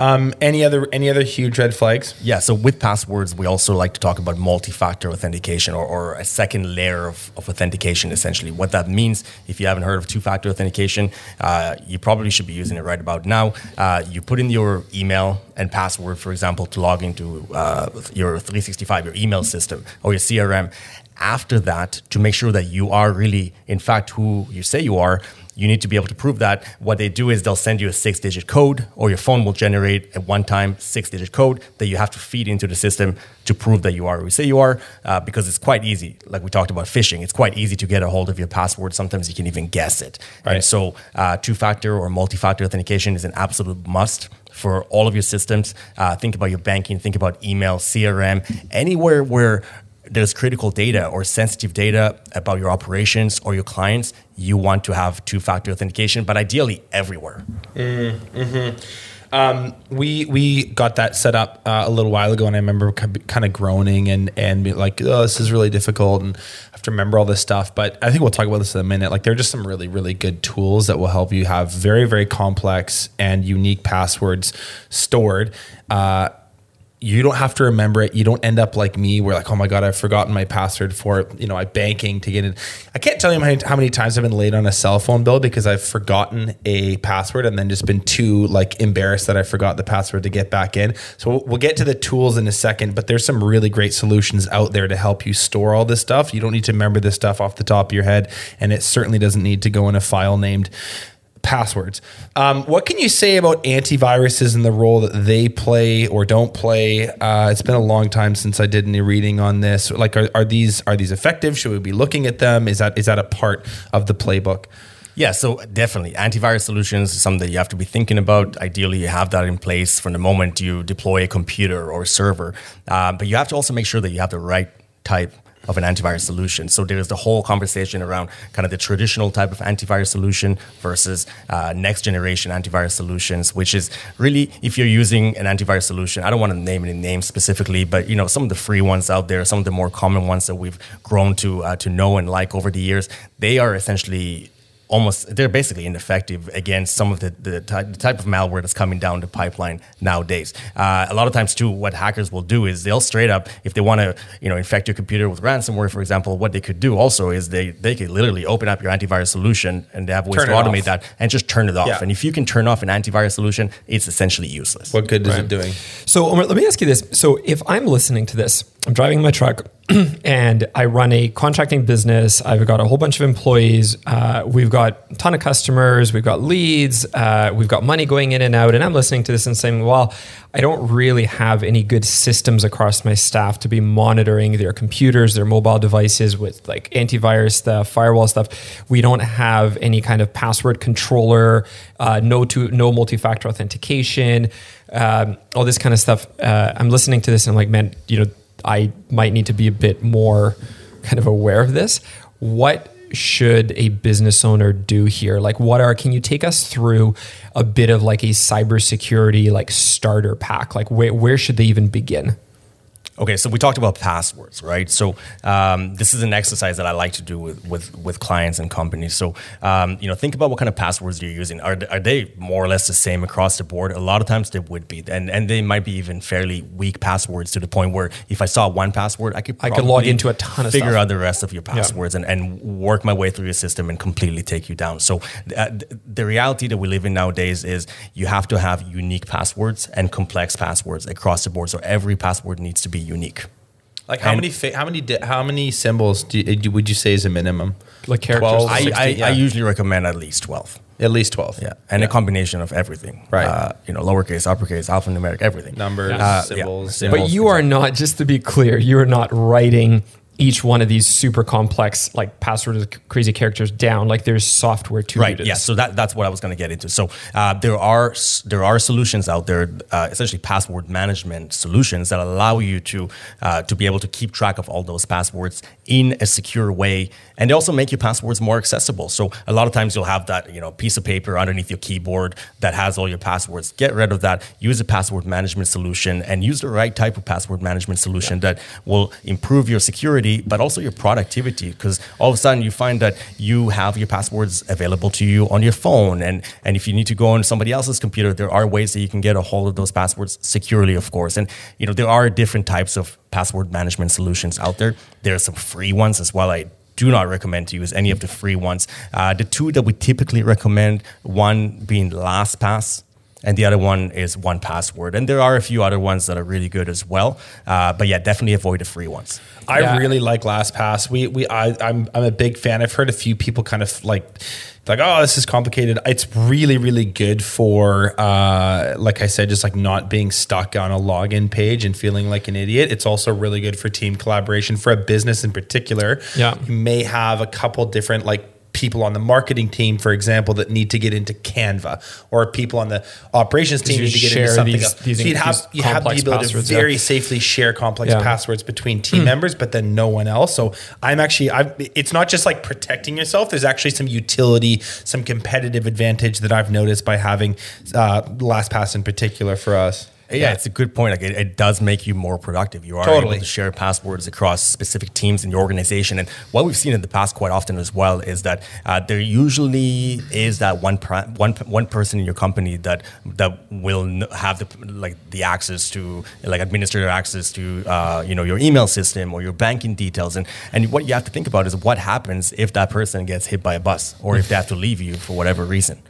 Um, any other any other huge red flags? Yeah, so with passwords, we also like to talk about multi-factor authentication or, or a second layer of, of authentication, essentially. What that means, if you haven't heard of two-factor authentication, uh, you probably should be using it right about now. Uh, you put in your email and password, for example, to log into uh, your 365, your email system or your CRM. after that, to make sure that you are really, in fact, who you say you are, you need to be able to prove that. What they do is they'll send you a six digit code, or your phone will generate a one time six digit code that you have to feed into the system to prove that you are who you say you are, uh, because it's quite easy. Like we talked about phishing, it's quite easy to get a hold of your password. Sometimes you can even guess it. Right. And so, uh, two factor or multi factor authentication is an absolute must for all of your systems. Uh, think about your banking, think about email, CRM, anywhere where there's critical data or sensitive data about your operations or your clients, you want to have two factor authentication, but ideally everywhere. Um, we we got that set up uh, a little while ago, and I remember kind of groaning and and like, oh, this is really difficult, and I have to remember all this stuff. But I think we'll talk about this in a minute. Like, there are just some really really good tools that will help you have very very complex and unique passwords stored. Uh, you don't have to remember it. You don't end up like me, where like, oh my god, I've forgotten my password for you know my banking to get in. I can't tell you how many, times I've been late on a cell phone bill because I've forgotten a password and then just been too like embarrassed that I forgot the password to get back in. So we'll, we'll get to the tools in a second, but there's some really great solutions out there to help you store all this stuff. You don't need to remember this stuff off the top of your head, and it certainly doesn't need to go in a file named passwords. Um, what can you say about antiviruses and the role that they play or don't play? Uh, it's been a long time since I did any reading on this. Like, are, are these are these effective? Should we be looking at them? Is that is that a part of the playbook? Yeah, so definitely antivirus solutions is something that you have to be thinking about. Ideally, you have that in place from the moment you deploy a computer or a server. Uh, but you have to also make sure that you have the right type of an antivirus solution. So there's the whole conversation around kind of the traditional type of antivirus solution versus uh, next generation antivirus solutions, which is really if you're using an antivirus solution, I don't want to name any names specifically, but you know some of the free ones out there, some of the more common ones that we've grown to uh, to know and like over the years, they are essentially almost they're basically ineffective against some of the, the, ty- the type of malware that's coming down the pipeline nowadays. Uh, a lot of times too, what hackers will do is they'll straight up, if they want to, you know, infect your computer with ransomware, for example, what they could do also is they they could literally open up your antivirus solution and they have ways Turn to automate off. that and just turn it off. Yeah. And if you can turn off an antivirus solution, it's essentially useless. What good is it doing? So Omer, let me ask you this. So if I'm listening to this, I'm driving my truck and I run a contracting business. I've got a whole bunch of employees. Uh, we've got a ton of customers. We've got leads. Uh, we've got money going in and out. And I'm listening to this and saying, well, I don't really have any good systems across my staff to be monitoring their computers, their mobile devices with like antivirus stuff, firewall stuff. We don't have any kind of password controller, uh, no to no multi-factor authentication, um, all this kind of stuff. Uh, I'm listening to this and I'm like, man, you know, I might need to be a bit more kind of aware of this. What should a business owner do here? Like, what are, can you take us through a bit of like a cybersecurity like starter pack? Like, where, where should they even begin? Okay, so we talked about passwords, right? So um, this is an exercise that I like to do with with, with clients and companies. So um, you know, think about what kind of passwords you're using. Are, are they more or less the same across the board? A lot of times they would be, and and they might be even fairly weak passwords to the point where if I saw one password, I could I could log into a ton of figure stuff. out the rest of your passwords and, and work my way through your system and completely take you down. So uh, the reality that we live in nowadays is you have to have unique passwords and complex passwords across the board. So every password needs to be unique. Like how And- many fa- how many di- how many symbols do you, would you say is a minimum? Like characters? 12, I, 16, I, yeah. I usually recommend at least 12. At least twelve. Yeah. And a combination of everything. Right. Uh, you know, lowercase, uppercase, alphanumeric, everything. numbers, Uh, yeah. symbols. Symbols. But you are not, just to be clear, you are not writing each one of these super complex like passwords crazy characters down like there's software to Right. Yeah. So that, that's what I was going to get into. So uh, there are there are solutions out there, uh, essentially password management solutions that allow you to uh, to be able to keep track of all those passwords in a secure way, and they also make your passwords more accessible. So a lot of times you'll have that you know piece of paper underneath your keyboard that has all your passwords. Get rid of that. Use a password management solution, and use the right type of password management solution that will improve your security, but also your productivity. Because all of a sudden you find that you have your passwords available to you on your phone, and and if you need to go on somebody else's computer, there are ways that you can get a hold of those passwords securely, of course. And you know there are different types of password management solutions out there. There are some free ones as well. I do not recommend to use any of the free ones. Uh, the two that we typically recommend, one being LastPass and the other one is 1Password. And there are a few other ones that are really good as well. Uh, but yeah, definitely avoid the free ones. I Yeah. really like LastPass. We we I, I'm I'm a big fan. I've heard a few people kind of like like oh this is complicated. It's really really good for uh, like I said, just like not being stuck on a login page and feeling like an idiot. It's also really good for team collaboration for a business in particular. Yeah. you may have a couple different like people on the marketing team, for example, that need to get into Canva, or people on the operations team need to get into something these- else. these- so you'd have you have the ability to yeah. very safely share complex Yeah. Passwords between team members, but then no one else. So I'm actually, i it's not just like protecting yourself. There's actually some utility, some competitive advantage that I've noticed by having uh, LastPass in particular for us. Yeah, it's a good point. Like it, it does make you more productive. You are Totally. able to share passwords across specific teams in your organization. And what we've seen in the past quite often as well is that uh, there usually is that one one one person in your company that that will n- have the like the access to like administrator access to uh, you know your email system or your banking details. And and what you have to think about is what happens if that person gets hit by a bus or if they have to leave you for whatever reason,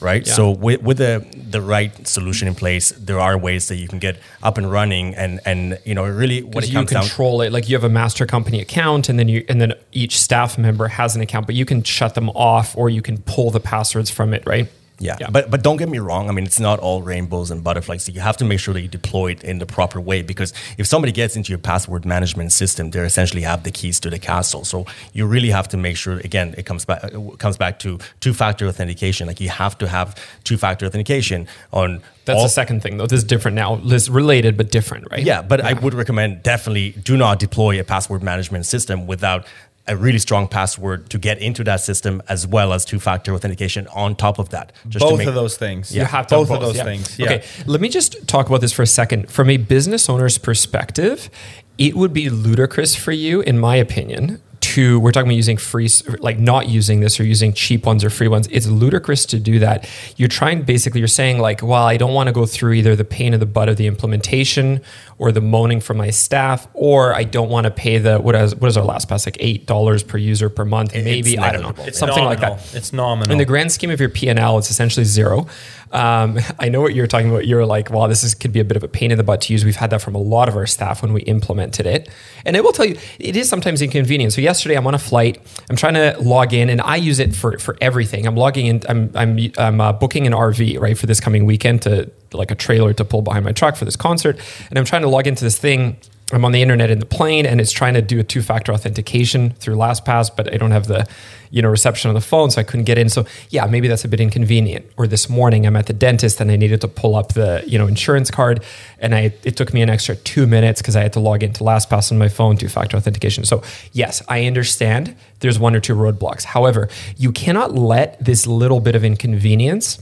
right? Yeah. So with, with the the right solution in place, there are ways that you can get up and running, and and you know really what it you comes down. control it, like you have a master company account, and then you and then each staff member has an account, but you can shut them off or you can pull the passwords from it, right? Yeah. but but don't get me wrong. I mean, it's not all rainbows and butterflies. So you have to make sure that you deploy it in the proper way because if somebody gets into your password management system, they essentially have the keys to the castle. So you really have to make sure. Again, it comes back uh, it comes back to two factor authentication. Like you have to have two factor authentication on. That's all, the second thing, though. This is different now. This related but different, right? Yeah, but I would recommend definitely do not deploy a password management system without a really strong password to get into that system as well as two-factor authentication on top of that. Just to both make- of those things. You have to have both, of those yeah. things. Yeah. Okay, let me just talk about this for a second. From a business owner's perspective, it would be ludicrous for you, in my opinion, to we're talking about using free, like not using this or using cheap ones or free ones. It's ludicrous to do that. You're trying basically, you're saying like, well, I don't want to go through either the pain in the butt of the implementation or the moaning from my staff, or I don't want to pay the what is what is our LastPass like eight dollars per user per month, maybe I don't know. It's something like that. It's nominal. In the grand scheme of your P and L, it's essentially zero. Um, I know what you're talking about. You're like, well, this is, could be a bit of a pain in the butt to use. We've had that from a lot of our staff when we implemented it, and I will tell you, it is sometimes inconvenient. So yesterday, I'm on a flight. I'm trying to log in, and I use it for for everything. I'm logging in. I'm I'm I'm uh, booking an RV right for this coming weekend to like a trailer to pull behind my truck for this concert, and I'm trying to log into this thing. I'm on the internet in the plane and it's trying to do a two-factor authentication through LastPass, but I don't have the, you know, reception on the phone, so I couldn't get in. So yeah, maybe that's a bit inconvenient. Or this morning I'm at the dentist and I needed to pull up the, you know, insurance card, and I it took me an extra two minutes because I had to log into LastPass on my phone, two-factor authentication. So yes, I understand there's one or two roadblocks. However, you cannot let this little bit of inconvenience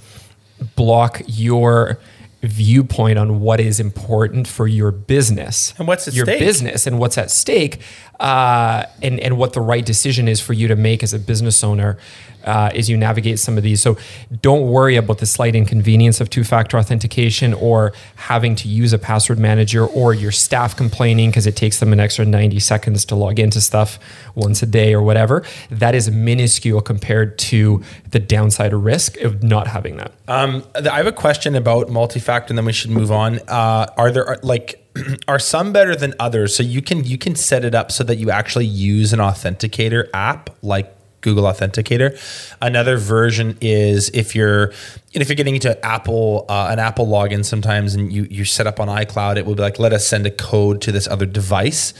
block your viewpoint on what is important for your business And what's at your stake. business and what's at stake uh, and and what the right decision is for you to make as a business owner uh, as you navigate some of these. So don't worry about the slight inconvenience of two-factor authentication or having to use a password manager or your staff complaining because it takes them an extra 90 seconds to log into stuff once a day or whatever. That is minuscule compared to the downside risk of not having that. Um, I have a question about multi-factor, and then we should move on. Uh, are there like are some better than others? So you can you can set it up so that you actually use an authenticator app like Google Authenticator. Another version is if you're if you're getting into Apple uh, an Apple login sometimes and you you set up on iCloud, it will be like let us send a code to this other device.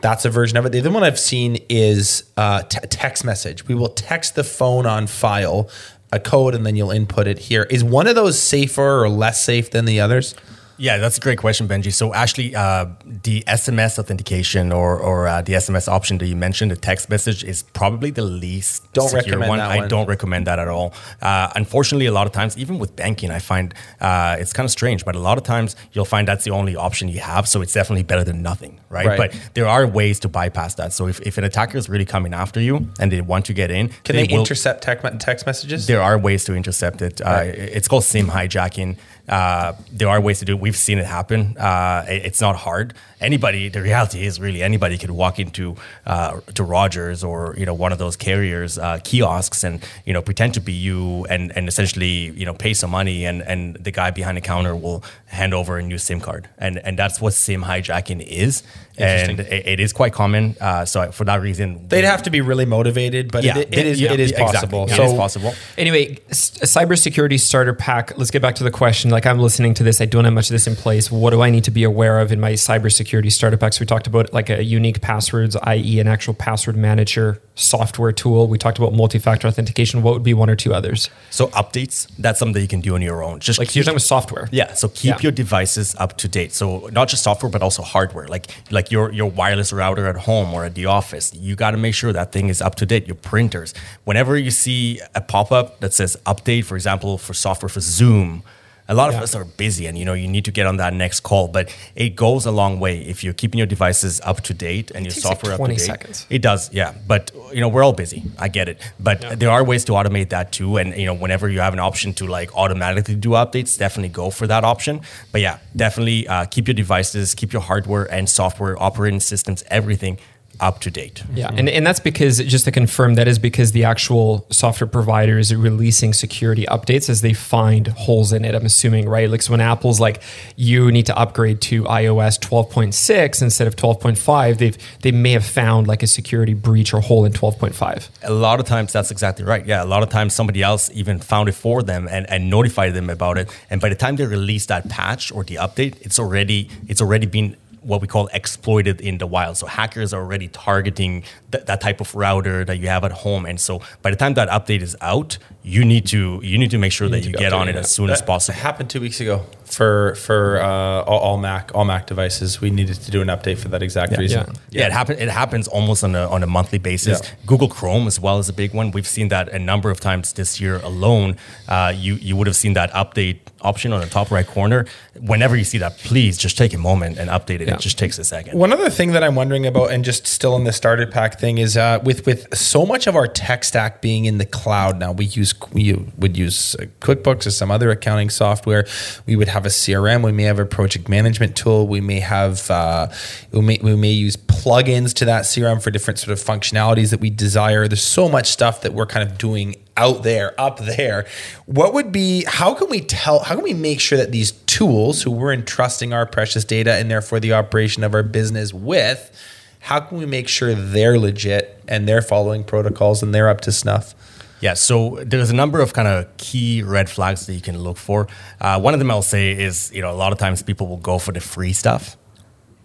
That's a version of it. The other one I've seen is uh, t- text message. We will text the phone on file a code and then you'll input it here. Is one of those safer or less safe than the others? Yeah, that's a great question, Benji. So actually, uh, the SMS authentication or, or uh, the SMS option that you mentioned, the text message, is probably the least Don't secure recommend one. I one. don't recommend that at all. Uh, unfortunately, a lot of times, even with banking, I find uh, it's kind of strange, but a lot of times you'll find that's the only option you have. So it's definitely better than nothing, right? Right. But there are ways to bypass that. So if, if an attacker is really coming after you and they want to get in, Can they, will- intercept text messages? there are ways to intercept it. Uh, it's called SIM hijacking. Uh, there are ways to do it. We've seen it happen. Uh, it- it's not hard. Anybody, the reality is really anybody could walk into uh, to Rogers or you know one of those carriers uh, kiosks and you know pretend to be you and and essentially you know pay some money and and the guy behind the counter will hand over a new SIM card and and that's what SIM hijacking is and it, it is quite common. Uh, so for that reason, They'd have to be really motivated, but yeah, it, it is yeah, it is exactly. possible. It So is possible. Anyway, cybersecurity starter pack. Let's get back to the question. Like I'm listening to this, I don't have much of this in place. What do I need to be aware of in my cybersecurity pack? So we talked about like a unique passwords, i.e., an actual password manager software tool. We talked about multi-factor authentication. What would be one or two others? So updates, that's something that you can do on your own. Just Like keep- you're talking with software. Yeah, so keep Yeah. your devices up to date. So not just software, but also hardware. Like like your your wireless router at home or at the office. You got to make sure that thing is up to date. Your printers. Whenever you see a pop up that says update, for example, for software for Zoom. A lot of us are busy, and you know you need to get on that next call. But it goes a long way if you're keeping your devices up to date and your takes like software 20 up to date. seconds. It does, yeah. But you know, we're all busy. I get it. But Yeah. there are ways to automate that too. And you know, whenever you have an option to like automatically do updates, definitely go for that option. But yeah, definitely uh, keep your devices, keep your hardware and software, operating systems, everything up to date. Yeah, and, and that's because just to confirm, that is because the actual software provider is releasing security updates as they find holes in it. I'm assuming, right? Like so when Apple's like, you need to upgrade to iOS 12.6 instead of 12.5, they've they may have found like a security breach or hole in 12.5. A lot of times that's exactly right. Yeah, a lot of times somebody else even found it for them and, and notified them about it. And by the time they release that patch or the update, it's already it's already been what we call exploited in the wild. So hackers are already targeting th- that type of router that you have at home. And so by the time that update is out, you need to you need to make sure that you get on it, it as soon as That possible. happened two weeks ago for for uh, all, all Mac all Mac devices. We needed to do an update for that exact reason. Yeah. Yeah, it happen, It happens almost on a on a monthly basis. Yeah. Google Chrome as well is a big one. We've seen that a number of times this year alone. Uh, you you would have seen that update option on the top right corner. Whenever you see that, please just take a moment and update it. Yeah. It just takes a second. One other thing that I'm wondering about, and just still in the starter pack thing, is uh, with with so much of our tech stack being in the cloud now, we use we would use uh, QuickBooks or some other accounting software. We would have a CRM. We may have a project management tool. We may have uh, we may we may use plugins to that CRM for different sort of functionalities that we desire. There's so much stuff that we're kind of doing out there, up there. What would be, how can we tell, how can we make sure that these tools who we're entrusting our precious data and therefore the operation of our business with, how can we make sure they're legit and they're following protocols and they're up to snuff? Yeah, so there's a number of kind of key red flags that you can look for. Uh, one of them I'll say is, you know, a lot of times people will go for the free stuff,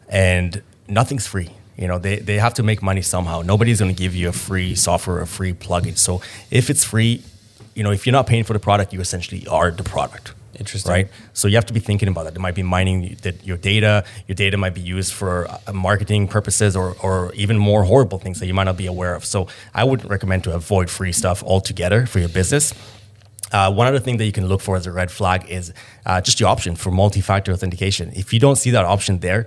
and nothing's free. You know, they, they have to make money somehow. Nobody's going to give you a free software, a free plugin. So if it's free, you know, if you're not paying for the product, you essentially are the product. Interesting. Right? So you have to be thinking about that. It might be mining that your data. Your data might be used for uh, marketing purposes or, or even more horrible things that you might not be aware of. So I would recommend to avoid free stuff altogether for your business. Uh, one other thing that you can look for as a red flag is uh, just the option for multi-factor authentication. If you don't see that option there,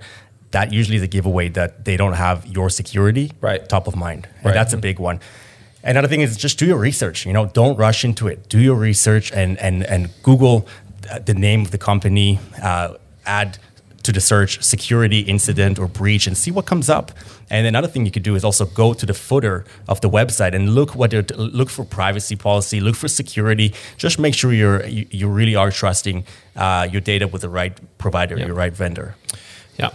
that usually is a giveaway that they don't have your security Right. top of mind, and Right. that's a big one. Another thing is just do your research. You know, don't rush into it. Do your research and and and Google the name of the company. Uh, add to the search security incident or breach and see what comes up. And another thing you could do is also go to the footer of the website and look what look for privacy policy, look for security. Just make sure you're you, you really are trusting uh, your data with the right provider, your right vendor. Yeah.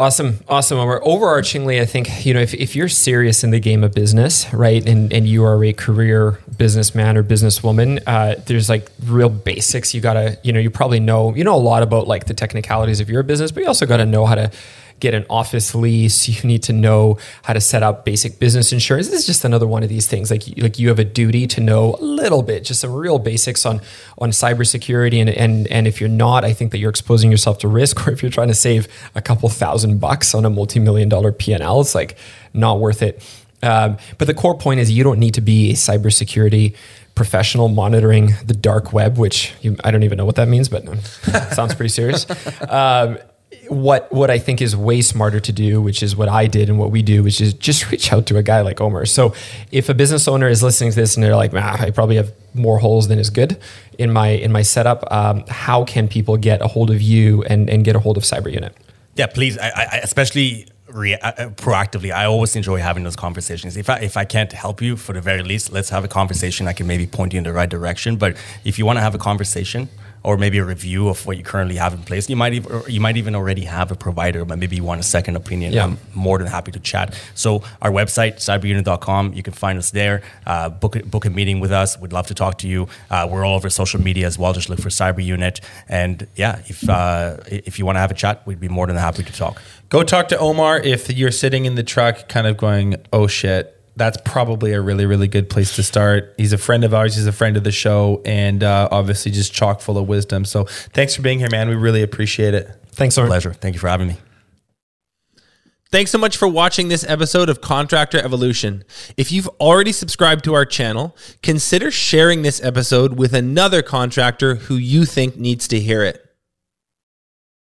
Awesome. Awesome. Over, overarchingly, I think, you know, if, if you're serious in the game of business, right, and, and you are a career businessman or businesswoman, uh, there's like real basics. You got to, you know, you probably know, you know, a lot about like the technicalities of your business, but you also got to know how to get an office lease. You need to know how to set up basic business insurance. This is just another one of these things. Like, like you have a duty to know a little bit, just some real basics on on cybersecurity. And and and if you're not, I think that you're exposing yourself to risk. Or if you're trying to save a couple thousand bucks on a multi-million dollar P&L, it's like not worth it. Um, but the core point is you don't need to be a cybersecurity professional monitoring the dark web, which you, I don't even know what that means, but sounds pretty serious. Um, what what I think is way smarter to do, which is what I did and what we do, which is just reach out to a guy like Omer. So if a business owner is listening to this and they're like, I probably have more holes than is good in my in my setup, um, how can people get a hold of you and and get a hold of Cyber Unit? Yeah, please. I, I especially rea- uh, uh, proactively. I always enjoy having those conversations. If I if I can't help you, for the very least, let's have a conversation. I can maybe point you in the right direction. But if you want to have a conversation, or maybe a review of what you currently have in place. You might even you might even already have a provider, but maybe you want a second opinion. Yeah. I'm more than happy to chat. So our website cyberunit.com, you can find us there. Uh, book book a meeting with us. We'd love to talk to you. Uh, we're all over social media as well. Just look for Cyber Unit, and yeah, if uh, if you want to have a chat, we'd be more than happy to talk. Go talk to Omer if you're sitting in the truck, kind of going, "Oh shit." That's probably a really, really good place to start. He's a friend of ours. He's a friend of the show, and uh, obviously just chock full of wisdom. So thanks for being here, man. We really appreciate it. Thanks so much. Pleasure. Thank you for having me. Thanks so much for watching this episode of Contractor Evolution. If you've already subscribed to our channel, consider sharing this episode with another contractor who you think needs to hear it.